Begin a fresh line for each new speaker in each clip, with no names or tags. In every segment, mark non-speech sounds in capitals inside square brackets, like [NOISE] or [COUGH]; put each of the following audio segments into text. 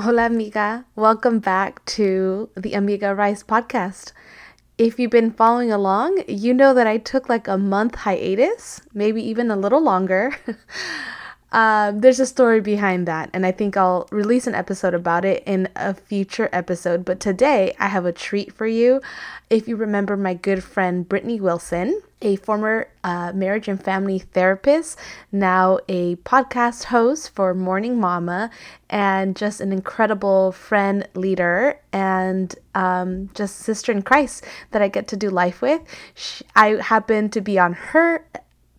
Hola, amiga. Welcome back to the Amiga Arise podcast. If you've been following along, you know that I took like a month hiatus, maybe even a little longer. Uh, [LAUGHS] there's a story behind that, and I think I'll release an episode about it in a future episode. But today, I have a treat for you. If you remember my good friend Brittany Wilson, a former uh, marriage and family therapist, now a podcast host for Morning Mama, and just an incredible friend, leader, and um, just sister in Christ that I get to do life with. She, I happened to be on her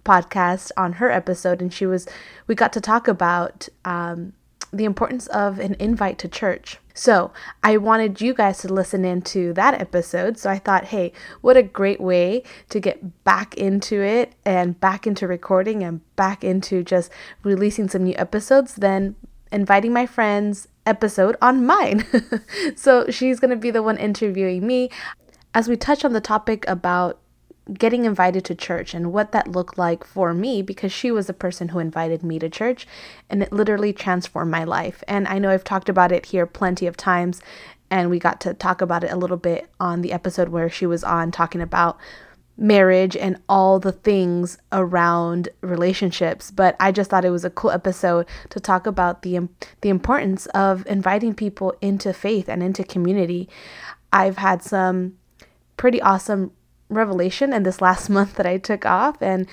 podcast on her episode, and she was, we got to talk about um, the importance of an invite to church. So I wanted you guys to listen into that episode. So I thought, hey, what a great way to get back into it and back into recording and back into just releasing some new episodes than inviting my friends episode on mine. [LAUGHS] so she's going to be the one interviewing me as we touch on the topic about getting invited to church and what that looked like for me because she was the person who invited me to church and it literally transformed my life. And I know I've talked about it here plenty of times and we got to talk about it a little bit on the episode where she was on talking about marriage and all the things around relationships but i just thought it was a cool episode to talk about the the importance of inviting people into faith and into community i've had some pretty awesome revelation in this last [LAUGHS] month that I took off and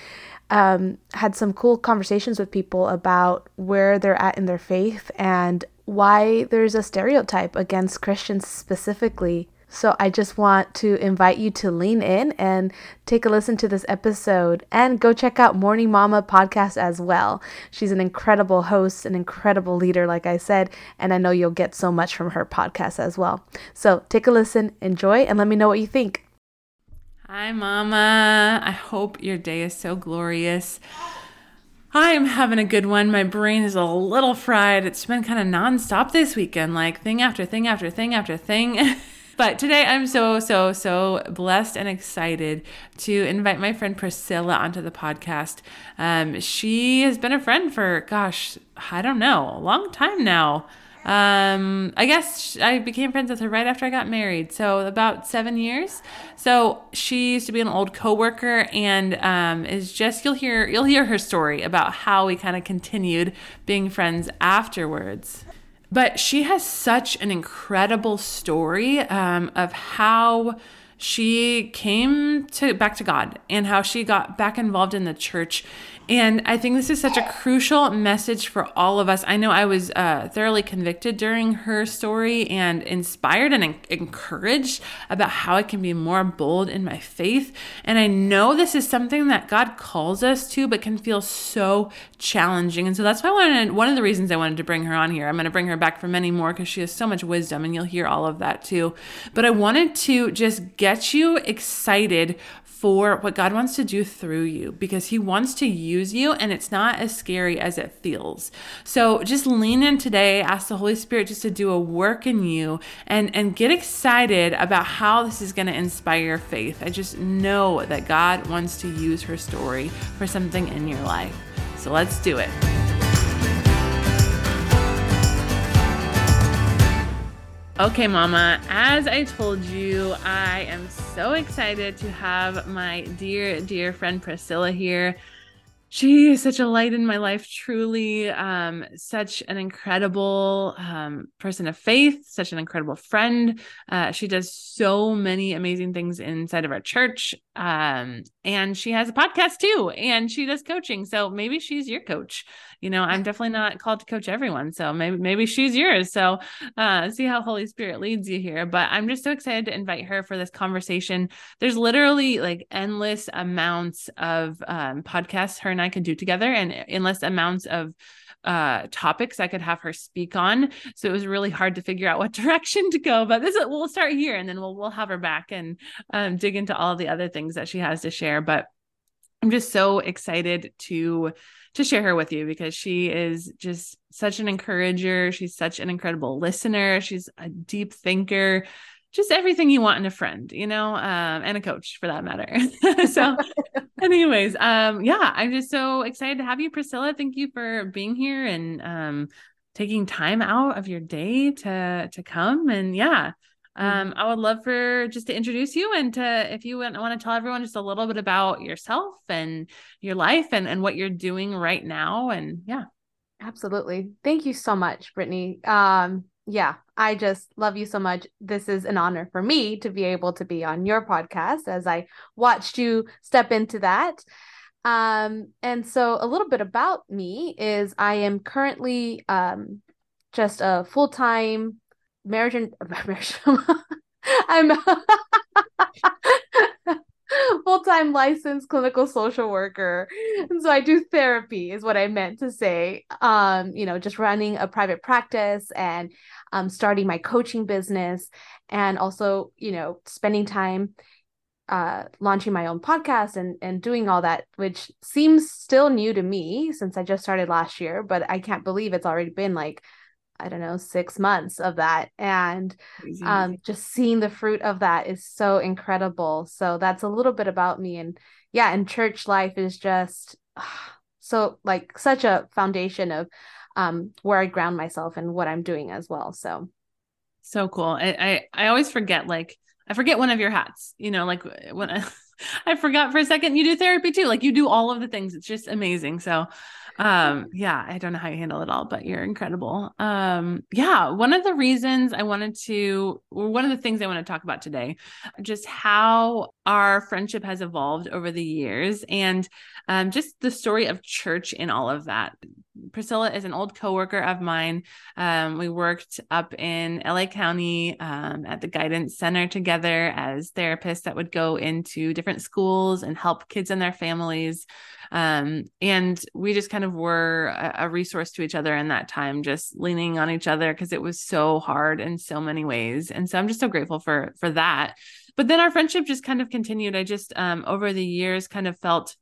um, had some cool conversations with people about where they're at in their faith and why there's a stereotype against Christians specifically. So I just want to invite you to lean in and take a listen to this episode and go check out Morning Mama podcast as well. She's an incredible host, an incredible leader, like I said, and I know you'll get so much from her podcast as well. So take a listen, enjoy, and let me know what you think.
Hi, Mama. I hope your day is so glorious. I'm having a good one. My brain is a little fried. It's been kind of nonstop this weekend, like thing after thing after thing after thing. [LAUGHS] but today I'm so, so, so blessed and excited to invite my friend Priscilla onto the podcast. Um, she has been a friend for, gosh, I don't know, a long time now. Um, I guess I became friends with her right after I got married, so about seven years. So she used to be an old coworker, and um, is just you'll hear you'll hear her story about how we kind of continued being friends afterwards. But she has such an incredible story um, of how she came to back to God and how she got back involved in the church and I think this is such a crucial message for all of us. I know I was uh, thoroughly convicted during her story and inspired and en- encouraged about how I can be more bold in my faith. And I know this is something that God calls us to, but can feel so challenging. And so that's why I wanted, one of the reasons I wanted to bring her on here. I'm going to bring her back for many more because she has so much wisdom and you'll hear all of that too. But I wanted to just get you excited for what God wants to do through you because He wants to use you and it's not as scary as it feels. So just lean in today, ask the Holy Spirit just to do a work in you and, and get excited about how this is going to inspire faith. I just know that God wants to use her story for something in your life. So let's do it. Okay, Mama, as I told you, I am so excited to have my dear, dear friend Priscilla here. She is such a light in my life, truly. Um, such an incredible um, person of faith, such an incredible friend. Uh, she does so many amazing things inside of our church. Um, and she has a podcast too, and she does coaching. So maybe she's your coach you know i'm definitely not called to coach everyone so maybe maybe she's yours so uh see how holy spirit leads you here but i'm just so excited to invite her for this conversation there's literally like endless amounts of um, podcasts her and i could do together and endless amounts of uh topics I could have her speak on. So it was really hard to figure out what [LAUGHS] direction to go. But this is, we'll start here and then we'll we'll have her back and um, dig into all the other things that she has to share. But I'm just so excited to to share her with you because she is just such an encourager. She's such an incredible listener. She's a deep thinker, just everything you want in a friend, you know, um, and a coach for that matter. [LAUGHS] so, [LAUGHS] anyways, um, yeah, I'm just so excited to have you, Priscilla. Thank you for being here and um, taking time out of your day to to come and yeah um, mm-hmm. I would love for just to introduce you and to if you want, want to tell everyone just a little bit about yourself and your life and and what you're doing right now and yeah.
Absolutely. Thank you so much, Brittany. Um, yeah, I just love you so much. This is an honor for me to be able to be on your podcast as I watched you step into that. Um, and so a little bit about me is I am currently um, just a full time marriage and [LAUGHS] marriage. I'm [LAUGHS] full-time licensed clinical social worker and so i do therapy is what i meant to say um you know just running a private practice and um starting my coaching business and also you know spending time uh launching my own podcast and and doing all that which seems still new to me since i just started last year but i can't believe it's already been like I don't know, six months of that. And um, just seeing the fruit of that is so incredible. So that's a little bit about me. And yeah, and church life is just [SIGHS] so like such a foundation of um, where I ground myself and what I'm doing as well. So
so cool. I, I, I always forget like I forget one of your hats, you know, like when I, [LAUGHS] I forgot for a second you do therapy too. Like you do all of the things. It's just amazing. So um yeah i don't know how you handle it all but you're incredible. Um yeah one of the reasons i wanted to or one of the things i want to talk about today just how our friendship has evolved over the years and um, just the story of church in all of that priscilla is an old coworker of mine um, we worked up in la county um, at the guidance center together as therapists that would go into different schools and help kids and their families um, and we just kind of were a, a resource to each other in that time, just leaning on each other because it was so hard in so many ways. And so I'm just so grateful for for that. But then our friendship just kind of continued. I just um, over the years kind of felt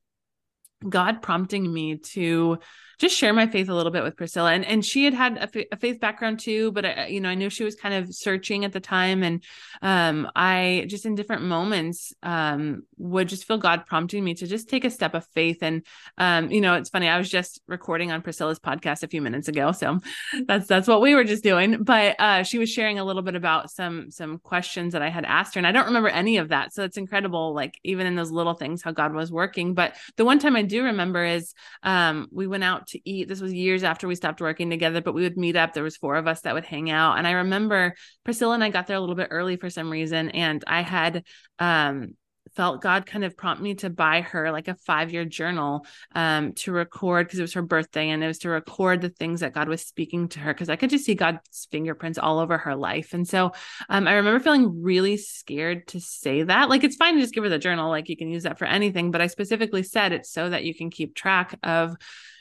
God prompting me to just share my faith a little bit with Priscilla. And and she had had a, a faith background too, but I, you know I knew she was kind of searching at the time, and um, I just in different moments um, would just feel God prompting me to just take a step of faith. And um, you know it's funny, I was just recording on Priscilla's podcast a few minutes ago, so that's that's what we were just doing. But uh, she was sharing a little bit about some some questions that I had asked her, and I don't remember any of that. So it's incredible, like even in those little things, how God was working. But the one time I do remember is um, we went out to eat. This was years after we stopped working together, but we would meet up. There was four of us that would hang out. And I remember Priscilla and I got there a little bit early for some reason. And I had um felt God kind of prompt me to buy her like a five year journal um, to record because it was her birthday and it was to record the things that God was speaking to her because I could just see God's fingerprints all over her life. And so um, I remember feeling really scared to say that. Like, it's fine to just give her the journal, like, you can use that for anything. But I specifically said it's so that you can keep track of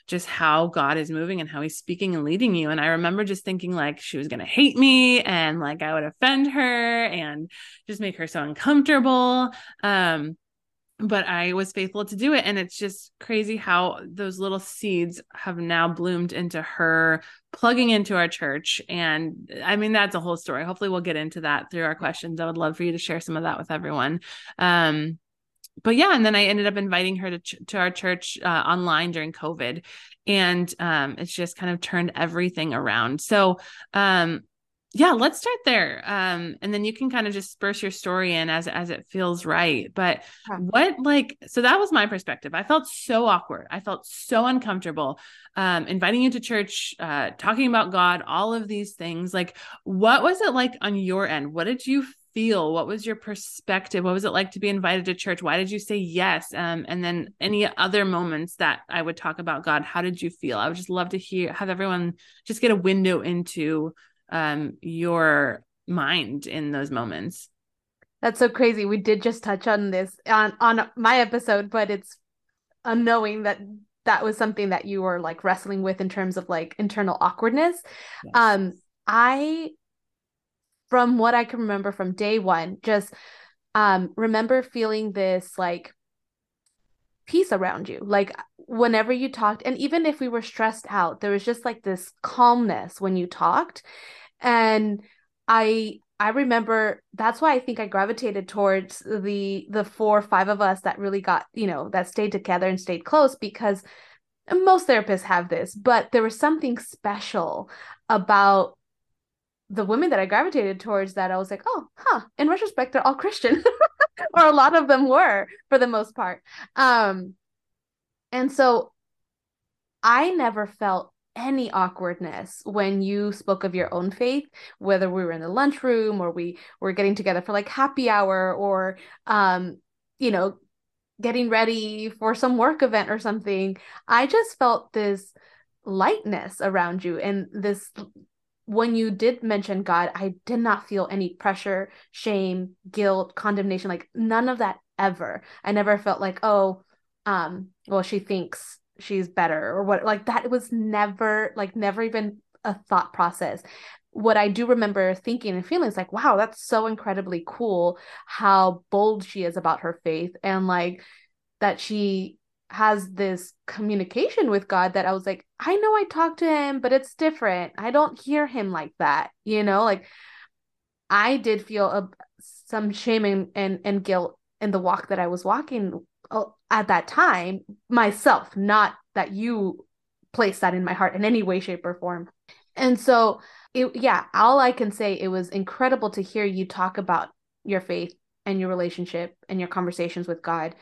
just how God is moving and how he's speaking and leading you. And I remember just thinking like she was going to hate me and like I would offend her and just make her so uncomfortable. Um, but I was faithful to do it. And it's just crazy how those little seeds have now bloomed into her plugging into our church. And I mean, that's a whole story. Hopefully, we'll get into that through our questions. I would love for you to share some of that with everyone. Um, but yeah, and then I ended up inviting her to ch- to our church uh, online during COVID, and um, it's just kind of turned everything around. So um, yeah, let's start there, um, and then you can kind of just disperse your story in as as it feels right. But yeah. what like so that was my perspective. I felt so awkward. I felt so uncomfortable um, inviting you to church, uh, talking about God, all of these things. Like, what was it like on your end? What did you feel? What was your perspective? What was it like to be invited to church? Why did you say yes? Um, and then any other moments that I would talk about God, how did you feel? I would just love to hear, have everyone just get a window into um, your mind in those moments.
That's so crazy. We did just touch on this on on my episode, but it's unknowing that that was something that you were like wrestling with in terms of like internal awkwardness. Yes. Um, I from what I can remember from day one, just um, remember feeling this like peace around you. Like whenever you talked, and even if we were stressed out, there was just like this calmness when you talked. And I I remember that's why I think I gravitated towards the the four five of us that really got, you know, that stayed together and stayed close because most therapists have this, but there was something special about the women that I gravitated towards that I was like, oh, huh. In retrospect, they're all Christian, [LAUGHS] or a lot of them were for the most part. Um, and so I never felt any awkwardness when you spoke of your own faith, whether we were in the lunchroom or we were getting together for like happy hour or, um, you know, getting ready for some work event or something. I just felt this lightness around you and this when you did mention God, I did not feel any pressure, shame, guilt, condemnation, like none of that ever. I never felt like, oh, um, well, she thinks she's better or what like that was never like never even a thought process what I do remember thinking and feeling is like, wow, that's so incredibly cool how bold she is about her faith and like that she has this communication with God that I was like, I know I talk to him, but it's different. I don't hear him like that, you know? Like I did feel a, some shame and, and, and guilt in the walk that I was walking uh, at that time myself, not that you placed that in my heart in any way, shape, or form. And so, it, yeah, all I can say, it was incredible to hear you talk about your faith and your relationship and your conversations with God.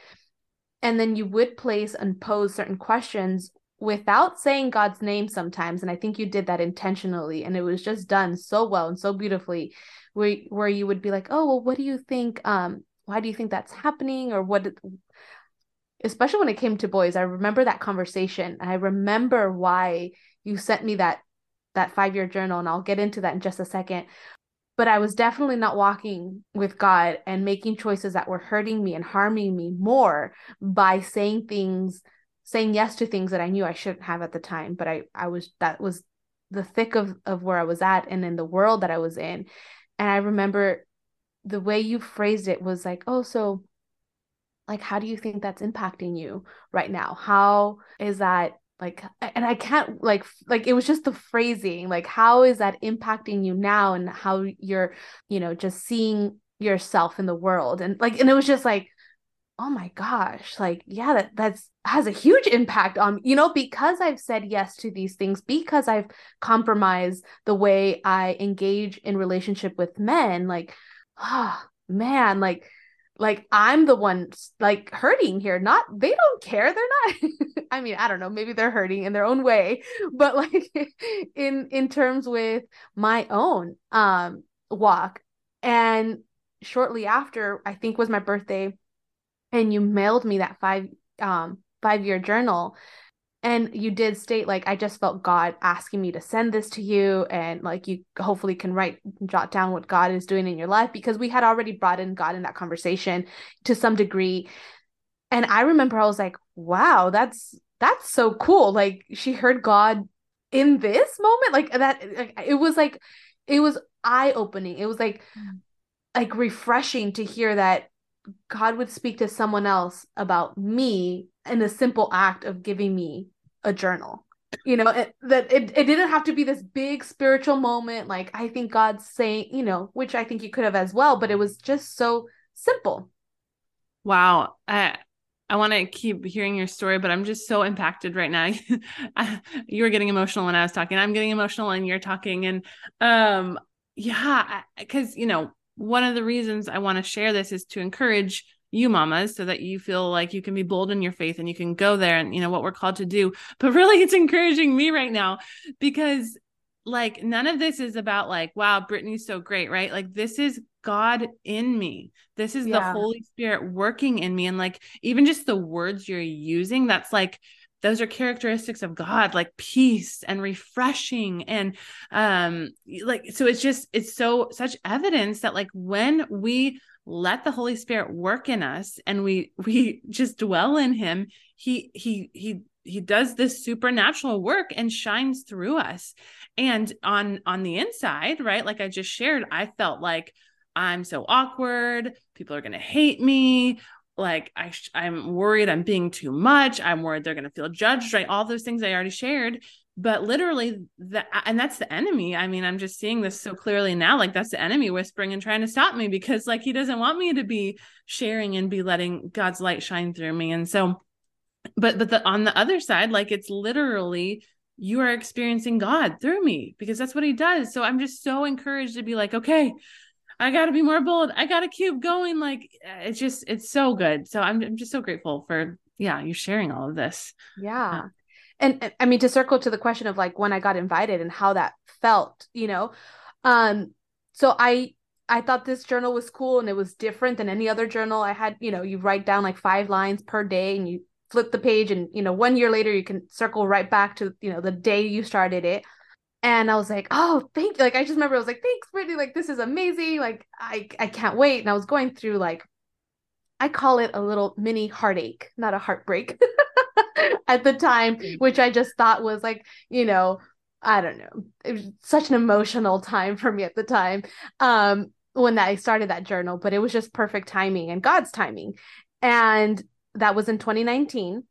And then you would place and pose certain questions without saying God's name sometimes. And I think you did that intentionally. And it was just done so well and so beautifully, where, where you would be like, oh, well, what do you think? Um, why do you think that's happening? Or what especially when it came to boys i remember that conversation i remember why you sent me that that five year journal and i'll get into that in just a second but i was definitely not walking with god and making choices that were hurting me and harming me more by saying things saying yes to things that i knew i shouldn't have at the time. But i i was that was the thick of of where i was at and in the world that i was in. And i remember the way you phrased it was like oh so like how do you think that's impacting you right now? How is that like and i can't like like it was just the phrasing like how is that impacting you now and how you're you know just seeing yourself in the world? And like and it was just like oh my gosh like yeah that that's has a huge impact on you know because i've said yes to these things because i've compromised the way i engage in relationship with men like oh, [SIGHS] man like like I'm the one like hurting here. Not they don't care. They're not. [LAUGHS] I mean, I don't know. Maybe they're hurting in their own way, but like [LAUGHS] in in terms with my own um walk. And shortly after, I think was my birthday, and you mailed me that five um five year journal and you did state like i just felt god asking me to send this to you and like you hopefully can write jot down what god is doing in your life because we had already brought in god in that conversation to some degree. And i remember i was like wow that's that's so cool. Like she heard god in this moment? Like that like, it was like it was eye opening it was like mm. like refreshing to hear that god would speak to someone else about me in a simple act of giving me a journal. You know it, that it, it didn't have to be this big spiritual moment like i think god's saying you know which i think you could have as well but it was just so simple.
Wow. I i want to keep hearing your story but i'm just so impacted right now. [LAUGHS] You were getting emotional when i was talking. I'm getting emotional and you're talking. And um yeah because you know one of the reasons i want to share this is to encourage you mamas so that you feel like you can be bold in your faith and you can go there and you know what we're called to do. But really it's encouraging me right now because like none of this is about like wow brittany's so great right? Like this is god in me. This is yeah. the holy spirit working in me. And like even just the words you're using that's like those are characteristics of god like peace and refreshing and um like so it's just it's so such evidence that like when we let the holy spirit work in us and we [LAUGHS] we just dwell in him he he he he does this supernatural work and shines through us. And on on the inside right like i just shared i felt like i'm so awkward people are going to hate me like I I'm worried I'm being too much. I'm worried they're going to feel judged, right? All those things I already shared but literally the, and that's the enemy i mean i'm just seeing this so clearly now like that's the enemy whispering and trying to stop me because like he doesn't want me to be sharing and be letting god's light shine through me and so but but the on the other side like it's literally you are experiencing god through me because that's what he does so i'm just so encouraged to be like okay i got to be more bold. I got to keep going. Like it's just it's so good. So I'm, I'm just so grateful for yeah you sharing all of this.
Yeah. And, and i mean to circle to the question of like when i got invited and how that felt you know um so i I thought this journal was cool and it was different than any other journal. I had, you know, you write down like five lines per day and you flip the page and you know one year later you can circle right back to you know the day you started it and i was like oh thank you like i just remember i was like thanks brittany like this is amazing like i i can't wait and i was going through like i call it a little mini heartache not a heartbreak [LAUGHS] at the time mm. which i just thought was like you know i don't know it was such an emotional time for me at the time um when i started that journal but it was just perfect timing and god's timing and that was in 2019.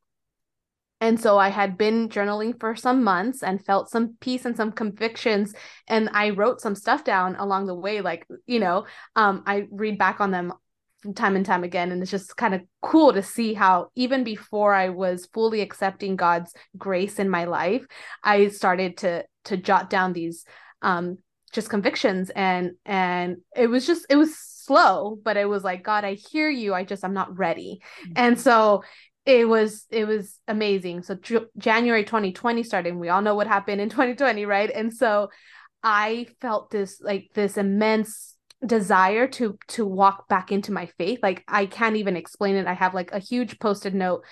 And so I had been journaling for some months and felt some peace and some convictions. And I wrote some stuff down along the way. Like, you know, um, I read back on them time and time again. And it's just kind of cool to see how, even before I was fully accepting God's grace in my life, I started to to jot down these um just convictions and and it was just it was slow, but it was like, God, I hear you. I just, I'm not ready. Mm-hmm. And so it was, it was amazing. So January 2020 started, we all know what happened in 2020, right? And so I felt this, like, this immense desire to to walk back into my faith like i can't even explain it i have like a huge posted note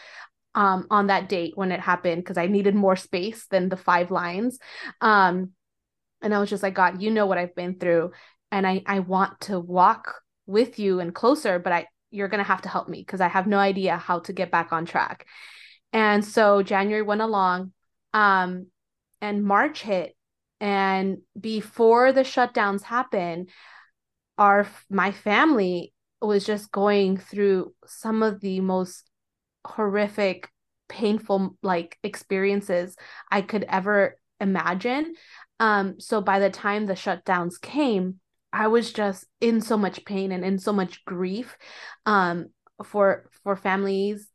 um on that date when it happened because i needed more space than the five lines um and i was just like god you know what i've been through and I I want to walk with you and closer, but I you're going to have to help me because I have no idea how to get back on track. And so January went along um and March hit and before the shutdowns happened our my family was just going through some of the most horrific painful like experiences I could ever imagine. Um so by the time the shutdowns came, I was just in so much pain and in so much grief um, for for families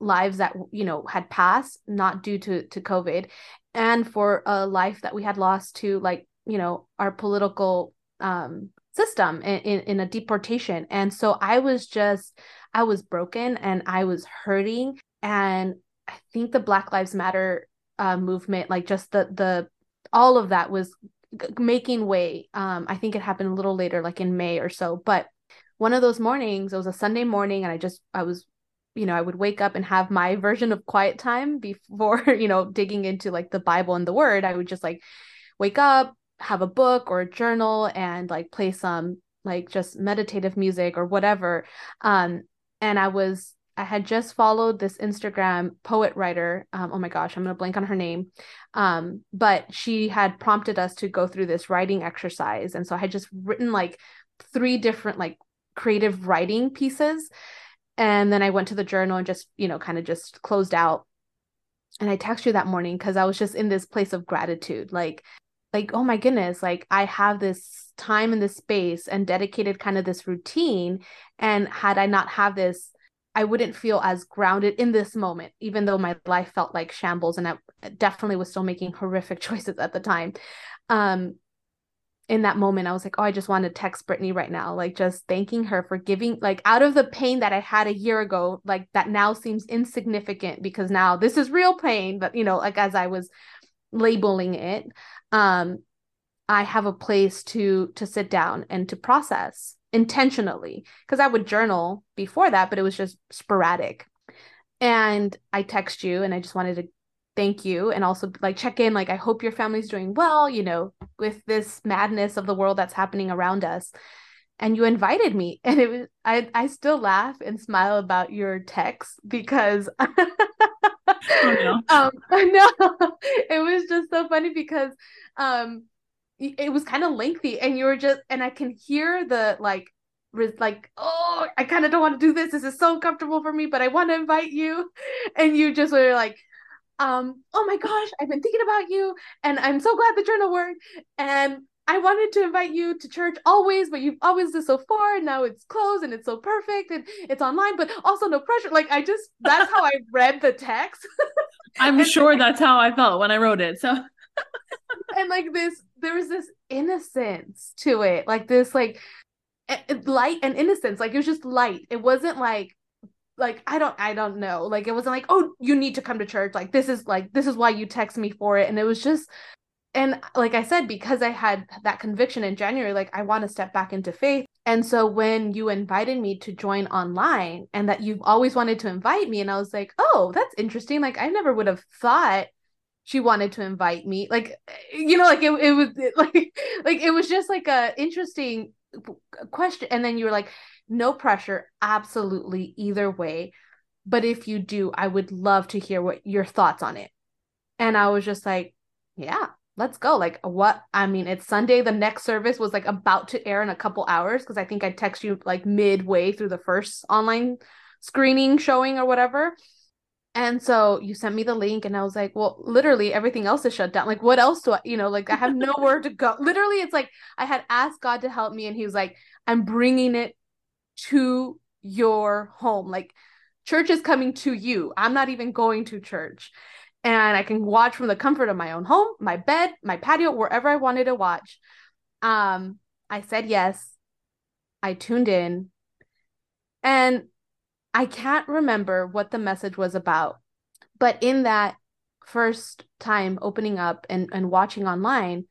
lives that you know had passed not due to to covid and for a life that we had lost to like you know our political um system in, in, in a deportation. And so i was just i was broken and i was hurting. And i think the black lives matter uh, movement like just the the all of that was making way. Um, I think it happened a little later, like in May or so. But one of those mornings, it was a Sunday morning, and I just I was, you know, I would wake up and have my [LAUGHS] version of quiet time before, [LAUGHS] you know, digging into like the Bible and the Word. I would just like wake up, have a book or a journal, and like play some like just meditative music or whatever. Um, and I was I had just followed this Instagram poet writer. Um, oh my gosh, I'm gonna blank on her name. Um, but she had prompted us to go through this writing exercise, and so I had just written like three different like creative writing pieces, and then I went to the journal and just you know kind of just closed out. And I texted you that morning because I was just in this place of gratitude, like like oh my goodness like i have this time in this space and dedicated kind of this routine and had i not have this I wouldn't feel as grounded in this moment, even though my life felt like shambles and I definitely was still making horrific [LAUGHS] choices at the time. Um, in that moment, I was like, oh, I just want to text Brittany right now, like just thanking her for giving, like, out of the pain that I had a year ago, like that now seems insignificant because now this is real pain. But, you know, like as I was labeling it, um, I have a place to to sit down and to process intentionally because I would journal before that, but it was just sporadic. And I text you and I just wanted to thank you and also like check in like I hope your family's doing well, you know, with this madness of the world that's happening around us. And you invited me [LAUGHS] and it was I I still laugh and smile about your text because [LAUGHS] oh, no. um [LAUGHS] no it was just so funny because um it was kind of lengthy and you were just and i can hear the like like oh i kind of don't want to do this this is so comfortable for me but i want to invite you [LAUGHS] and you just were like um oh my gosh i've been thinking about you and i'm so glad the journal worked and I wanted to invite you to church always, but you've always been so far, and now it's closed and it's so perfect and it's online, but also no pressure. Like I just that's how I read the text.
I'm [LAUGHS] sure that's how I felt when I wrote it. So [LAUGHS]
and like this, there was this innocence to it, like this, like light and innocence. Like it was just light. It wasn't like like I don't I don't know. Like it wasn't like, oh, you need to come to church. Like this is like this is why you text me for it. And it was just and like I said, because I had that conviction in January, like I want to step back into faith. And so when you invited me to join online and that you've always wanted to invite me, and I was like, oh, that's interesting. Like I never would have thought she wanted to invite me. Like, you know, like it, it was [LAUGHS] like like it was just like a interesting question. And then you were like, no pressure, absolutely either way. But if you do, I would love to hear what your thoughts on it. And I was just like, yeah, let's go. Like what I mean, it's Sunday. The next service was like about to air in a couple hours because I think I text you like midway through the first online screening showing or whatever. And so you sent me the link and I was like, well, literally everything else is shut down. Like what else do I, you know, like I have nowhere to go. Literally it's like I had asked God to help me and he was like, I'm bringing it to your home. Like church is coming to you. I'm not even going to church. And I can watch from the comfort of my own home, my bed, my patio, wherever I wanted to watch. Um, I said yes. I tuned in. And I can't remember what the message was about. But in that first time opening up and, and watching online,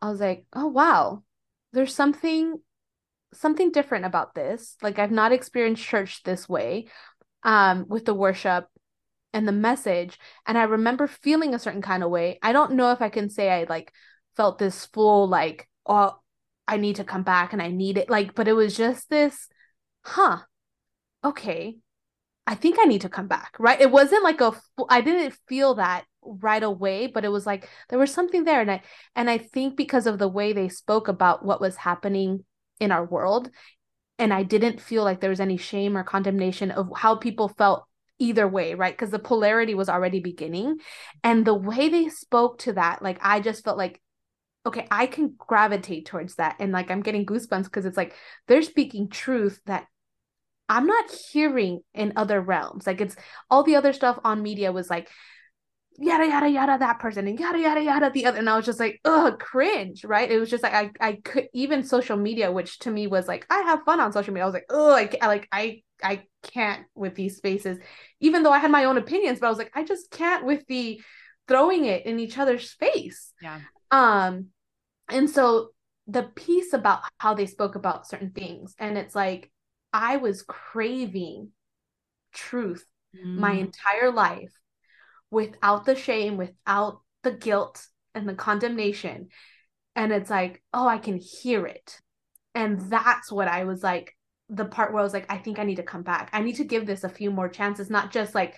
I was like, oh wow, there's something something different about this. Like I've not experienced church this way um with the worship and the message and I remember feeling a certain kind of way. I don't know if I can say I like felt this full like oh I need to come back and I need it like but it was just this huh okay I think I need to come back, right? It wasn't like a I didn't feel that right away, but it was like there was something there and I and I think because of the way they spoke about what was happening in our world and I didn't feel like there was any shame or condemnation of how people felt either way, right? Because the polarity was already beginning. And the way they spoke to that, like I just felt like, okay, I can gravitate towards that. And like I'm getting goosebumps because it's like they're speaking truth that I'm not hearing in other realms. Like it's all the other stuff on media was like, yada yada yada that person and yada yada yada the other and I was just like ugh cringe right? It was just like I I could even social media which to me was like I have fun on social media. I was like oh I, I like I I can't with these spaces. Even though I had my own opinions but I was like I just can't with the throwing it in each other's face.
Yeah.
Um and so the piece about how they spoke about certain things and it's like I was craving truth mm. my entire life without the shame, without the guilt and the condemnation. And it's like, oh, I can hear it. And that's what I was like, the part where I was like, I think I need to come back. I need to give this a few more chances, not just like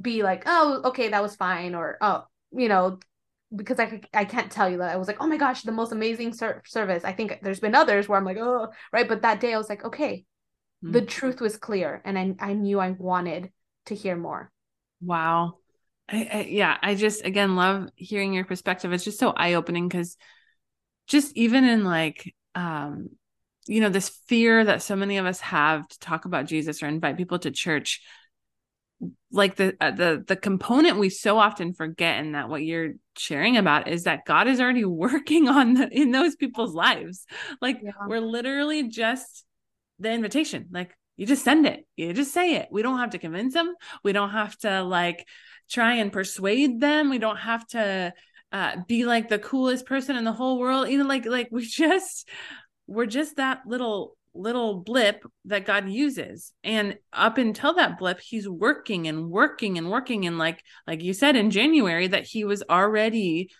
be like, oh, okay, that was fine, or oh, you know, because I I can't tell you that I was like, oh my gosh, the most amazing ser- service. I think there's been others where I'm like, oh, right, but that day I was like, okay, mm-hmm. the truth was clear, and I I knew I wanted to hear more.
Wow, I, I, yeah, I just again love hearing your perspective. It's just so eye opening because just even in like um you know this fear that so many of us have to talk about Jesus or invite people to church like the uh, the the component we so often forget and that what you're sharing about is that God is already [LAUGHS] working on the, in those people's lives like yeah. we're literally just the invitation like you just send it you just say it we don't have to convince them we don't have to like try and persuade them. We don't have to uh, be like the coolest person in the whole world. You know, like like we just we're just that little little blip that God uses. And up until that blip, he's working and working and working. And like like you said in January, that he was already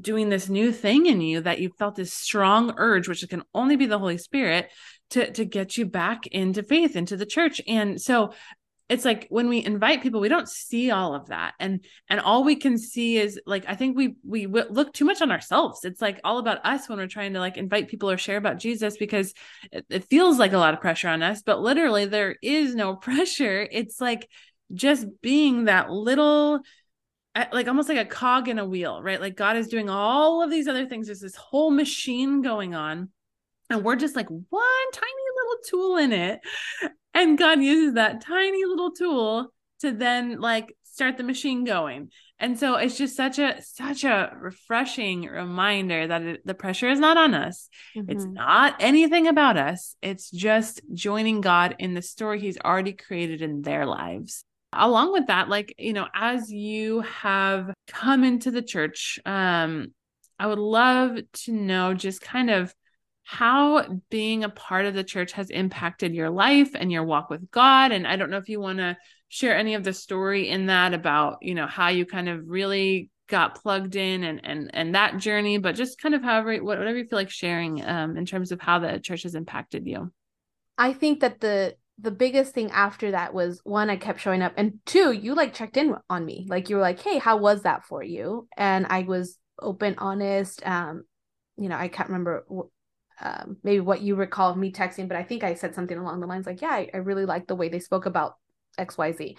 doing this new thing in you that you felt this strong urge which can only be the holy spirit to to get you back into faith into the church and so it's like when we invite people we don't see all of that and and all we can see is like i think we we look too much on ourselves it's like all about us when we're trying to like invite people or share about jesus because it, it feels like a lot of pressure on us but literally there is no [LAUGHS] pressure it's like just being that little like almost like a cog in a wheel, right? Like God is doing all of these other things. There's this whole machine going on. And we're just like one tiny little tool in it. And God uses that tiny little tool to then like start the machine going. And so it's just such a such a refreshing reminder that it, the pressure is not on us. Mm-hmm. It's not anything about us. It's just joining God in the story he's already created in their lives along with that like you know as you have come into the church um i would love to know just kind of how being a part of the church has impacted your life and your walk with god. And i don't know if you want to share any of the story in that about you know how you kind of really got plugged in and and and that journey but just kind of however whatever you feel like sharing um in terms of how the church has impacted you.
I think that the the biggest thing after that was one i kept showing up and two you like checked in on me. Like you were like hey how was that for you? And i was open honest um you know i can't remember um, maybe what you recall of me texting but i think i said something along the lines like yeah i, I really like the way they spoke about xyz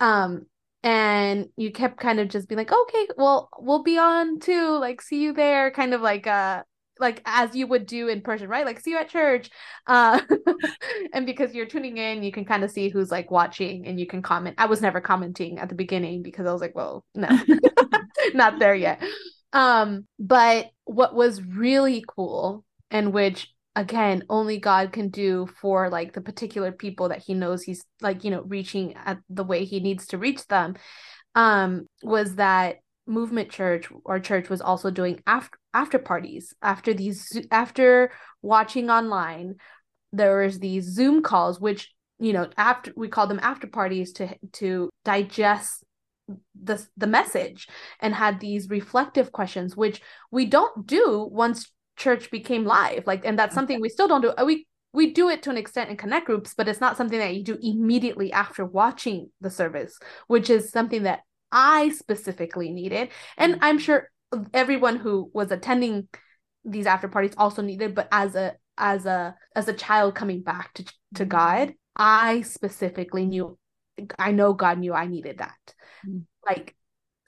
um and you kept kind of just being like okay well we'll be on too like see you there kind of like uh like as you would do in person, right? Like see you at church. Uh [LAUGHS] and because you're tuning in, you can kind of see who's like watching and you can comment. I was never commenting at the beginning because I was like, well, no, [LAUGHS] [LAUGHS] not there yet. Um, but what was really cool and which again only God can do for like the particular people that he knows he's like, you know, reaching at the way he needs to reach them, um, was that movement church or church was also doing after after parties after these after watching online there was these zoom calls which you know after we call them after parties to to digest the the message and had these reflective questions which we don't do once church became live like and that's something we still don't do we we do it to an extent in connect groups but it's not something that you do immediately after watching the service which is something that i specifically needed and mm-hmm. i'm sure everyone who was attending these after parties also needed but as a as a as a child coming back to to mm-hmm. god i specifically knew i know god knew i needed that mm-hmm. like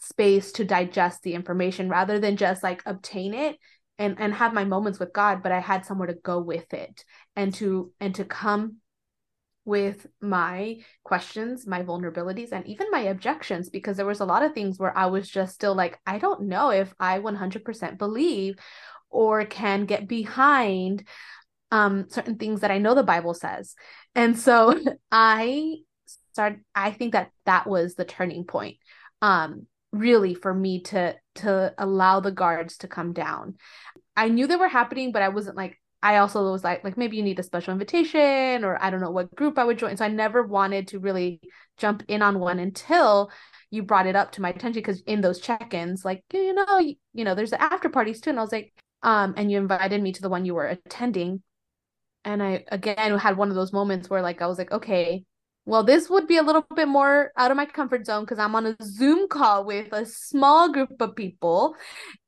space to digest the information rather than just like obtain it and and have my moments with god but i had somewhere to go with it and to and to come with my questions, my vulnerabilities, and even my objections, because there was a lot of things where I was just still like, I don't know if I 100% believe or can get behind um, certain things that I know the Bible says. And so [LAUGHS] I started, I think that that was the turning point. Um, really for me to to allow the guards to come down. I knew they were happening but i wasn't like I also was like, like maybe you need a special invitation, or I don't know what group I would join. So I never wanted to really jump in on one until you brought it up to my attention because in those check-ins, like you know, you, you know, there's the after parties too, and I was like, um, and you invited me to the one you were attending, and I again had one of those moments where like I was like, okay, well, this would be a little bit more out of my comfort zone because I'm on a Zoom call with a small group of people,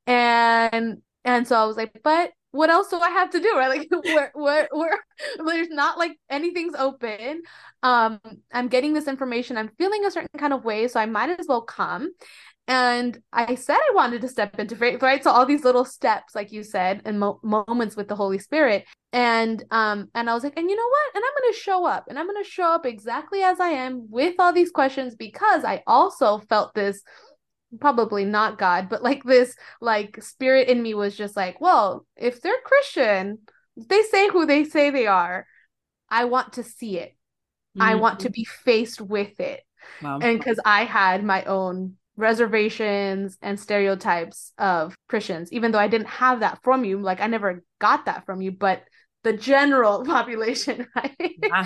and and so I was like, but what else do I have to do? Right? [LAUGHS] Like where where where there's not like anything's open. Um, I'm getting this information. I'm feeling a certain kind of way, so I might as well come. And I said I wanted to step into faith, right? So all these little steps, like you said, and mo- moments with the Holy Spirit, and um, and I was like, and you know what? And I'm gonna show up, and I'm gonna show up exactly as I am with all these questions because I also felt this probably not God, but like this like spirit in me was just like, well, if they're Christian, they say who they say they are. I want to see it. Mm-hmm. I want to be faced with it. Wow. And because I had my own reservations and stereotypes of Christians, even though I didn't have that from you, like I never got that from you, but the general [LAUGHS] population, [LAUGHS] right? Yeah.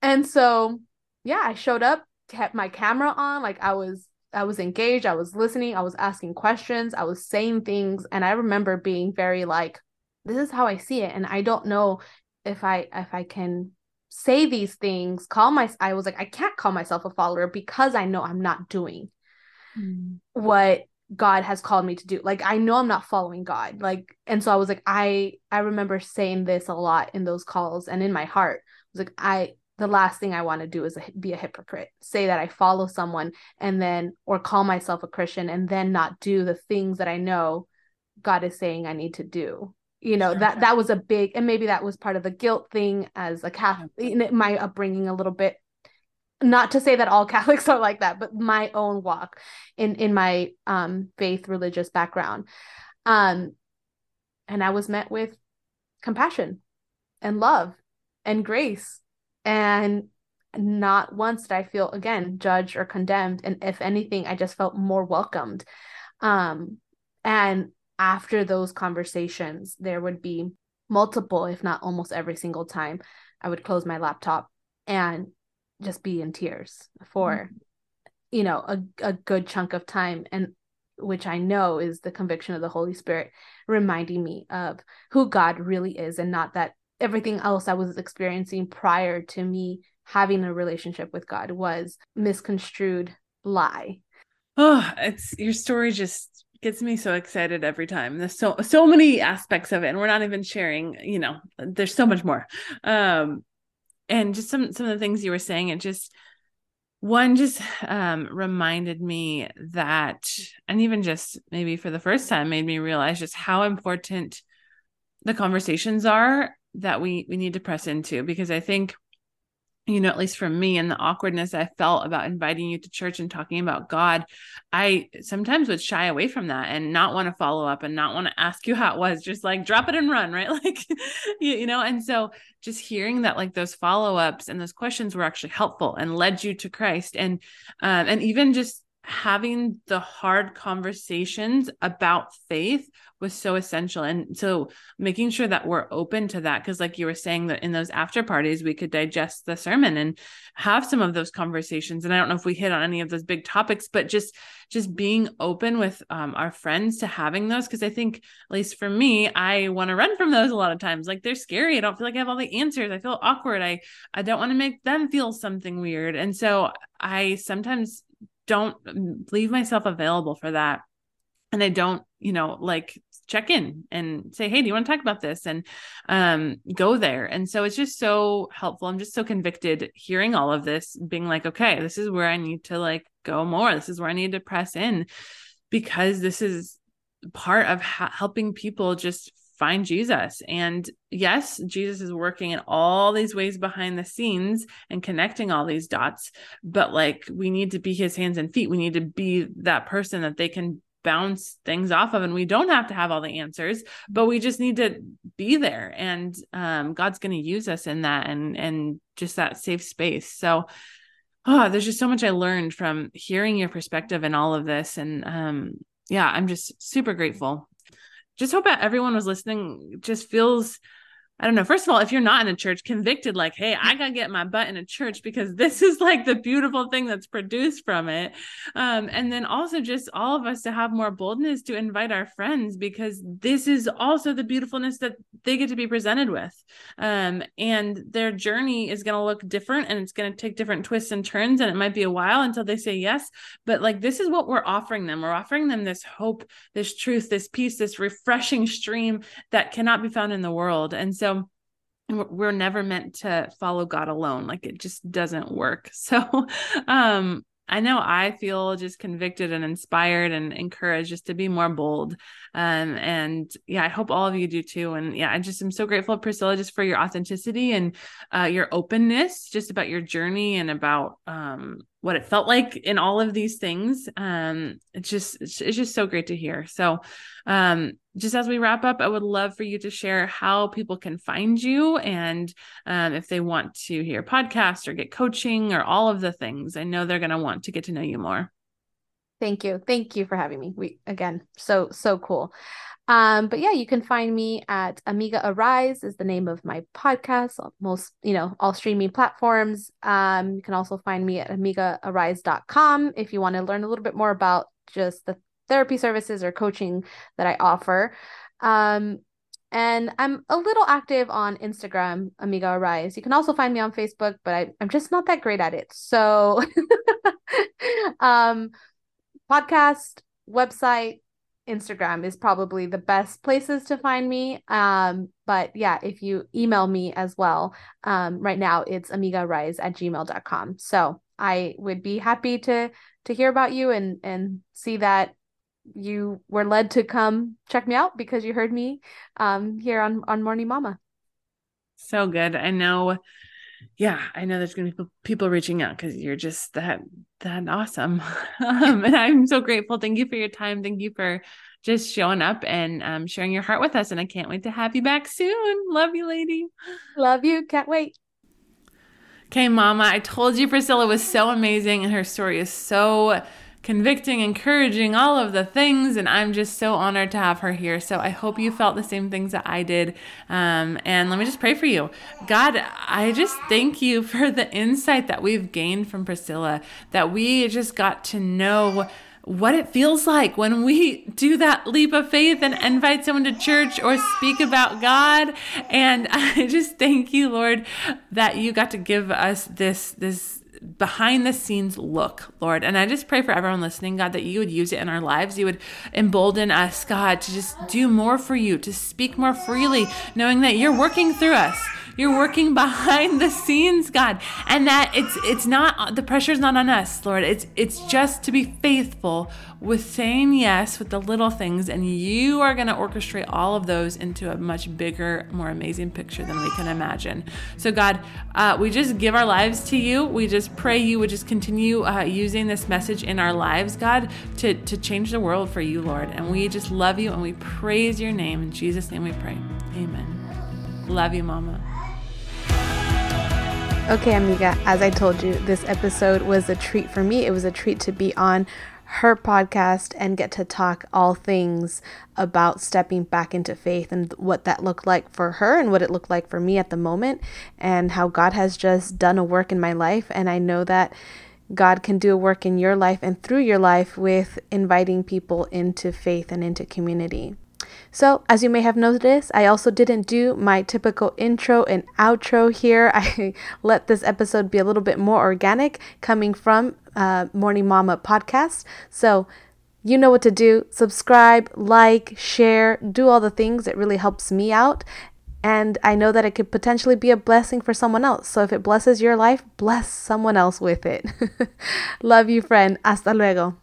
and so, yeah, I showed up, kept my camera on, like I was I was engaged, I was listening, I was asking questions, I was saying things and I remember being very like this is how I see it and I don't know if I if I can say these things, call my I was like I can't call myself a follower because I know I'm not doing mm. what God has called me to do. Like I know I'm not following God. Like and so I was like I I remember saying this a lot in those calls and in my heart. I was like I the last thing I want to do is be a hypocrite. Say that I follow someone and then, or call myself a Christian and then not do the things that I know God is saying I need to do. You know, that [LAUGHS] that was a big, and maybe that was part of the guilt thing as a Catholic, my upbringing a little bit. Not to say that all [LAUGHS] Catholics are like that, but my own walk in in my um faith religious background. Um and I was met with compassion and love and grace and not once did I feel again judged or condemned. And if anything, I just felt more welcomed. Um, and after those conversations, there would be multiple, if not almost every single time, I would close my laptop and just be in tears for, mm-hmm. you know, a, a good chunk of time. And which I know is the conviction of the Holy Spirit reminding me of who God really is and not that everything else I was experiencing prior to me having a relationship with God was misconstrued lie.
Oh, it's your story just gets me so excited every time. There's so so many aspects of it, and we're not even sharing. You know, there's so much more. Um, and just some some of the things you were saying, it just one just um reminded me that, and even just maybe for the first time, made me realize just how important the conversations are that we we need to press into because I think you know, at least for me and the awkwardness I felt about inviting you to church and talking about God, I sometimes would shy away from that and not want to follow up and not want to ask you how it was, just like drop it and run, [LAUGHS] right? Like, you, you know, and so just hearing that like those follow ups and those questions were actually helpful and led you to Christ and, um, and even just having the hard conversations about faith was so essential. And so making sure that we're open to that because like you were saying that in those after parties we could digest the sermon and have some of those conversations. And i don't know if we hit on any of those big topics but just just being open with um, our friends to having those because i think at least for me i want to run from those a lot of times. Like they're scary. I don't feel like i have all the answers. I feel awkward. I i don't want to make them feel something weird. And so i sometimes don't leave myself available for that. And i don't you know like check in and say hey do you want to talk about this? and um go there. And so it's just so helpful. I'm just so convicted hearing all of this being like okay this is where i need to like go more. This is where i need to press in because this is part of ha- helping people just find Jesus. And yes, Jesus is working in all these ways behind the scenes and connecting all these dots, but like we need to be his hands and feet. We need to be that person that they can bounce things off of and we don't have to have all the answers but we just need to be there and um, god's going to use us in that and and just that safe space so oh there's just so much i learned from hearing your perspective and all of this and um yeah i'm just super grateful just hope that everyone was listening just feels I don't know. First of all, if you're not in a church, convicted, like, hey, I gotta get my butt in a church because this is like the beautiful thing that's produced from it. Um, and then also just all of us to have more boldness to invite our friends because this is also the beautifulness that they get to be presented with. Um, and their journey is gonna look different and it's gonna take different twists and turns, and it might be a while until they say yes. But like this is what we're offering them. We're offering them this hope, this truth, this peace, this refreshing stream that cannot be found in the world. And so we're never meant to follow God alone. Like it just doesn't work. [LAUGHS] So, um, I know I feel just convicted and inspired and encouraged just to be more bold. Um, and yeah, I hope all of you do too. And yeah, I just am so grateful, Priscilla, just for your authenticity and uh, your openness, just about your journey and about um, what it felt like in all of these things. Um, it's just it's, it's just so great to hear. So, um, just as we wrap up, I would love for you to share how people can find you and um, if they want to hear podcasts or get coaching or all of the things. I know they're going to want to get to know you more.
Thank you. Thank you for having me. We again, so so cool. Um, but yeah, you can find me at Amiga Arise is the name of my podcast. Most, you know, all streaming platforms. Um, you can also find me at amigaarise.com if you want to learn a little bit more about just the therapy services or coaching that I offer. Um, and I'm a little active on Instagram, Amiga Arise. You can also find me on Facebook, but I, I'm just not that great at it. So, [LAUGHS] um, podcast, website, Instagram is probably the best places to find me. Um, but yeah, if you email me as well, um, right now it's amigaarise at gmail.com. So I would be happy to to hear about you and and see that you were led to come check me out because you heard me um here on on Morning Mama.
So good. I know yeah, I know there's going to be people reaching out because you're just that that awesome, [LAUGHS] um, and I'm so grateful. Thank you for your time. Thank you for just showing up and um, sharing your heart with us. And I can't wait to have you back soon. Love you, lady.
Love you. Can't wait.
Okay, Mama. I told you Priscilla was so amazing, and her story is so convicting, encouraging, all of the things. And I'm just so honored to have her here. So I hope you felt the same things that I did. Um, and let me just pray for you. God, I just thank you [LAUGHS] for the insight that we've gained from Priscilla, that we just got to know what it feels like when we do that leap of faith and invite someone to church or speak about God. And [LAUGHS] I just thank you, Lord, that you got to give us this, this behind the scenes look, Lord. And I just pray for everyone listening, God, that you would use it in our lives. You would embolden us, God, to just do more for you, to speak more freely, knowing that you're working through us. You're working [LAUGHS] behind the scenes, God. And that it's it's not the pressure's not on us, Lord. It's it's just to be faithful with saying yes with the little things and you are going to orchestrate all of those into a much bigger, more amazing picture than we can imagine. So God, uh, we just give our lives to you. We just pray you would just continue uh, using this message in our lives, God, to to change the world for you, Lord. And we just love you and we praise your name in Jesus' name we pray. Amen. Love you, Mama.
Okay, amiga, as I told you, this episode was a treat for me. It was a treat to be on her podcast and get to talk all things about stepping back into faith and what that looked like for her and what it looked like for me at the moment and how God has just done a work in my life. And I know that God can do a work in your life and through your life with inviting people into faith and into community. So, as you may have noticed, I also didn't do my typical intro and outro here. [LAUGHS] I let this episode be a little bit more organic coming from uh, Morning Mama podcast. So, you know what to do. Subscribe, like, share, do all the things. It really helps me out. And I know that it could potentially be a blessing for someone else. So if it blesses your life, bless someone else with it. [LAUGHS] Love you, friend. Hasta luego.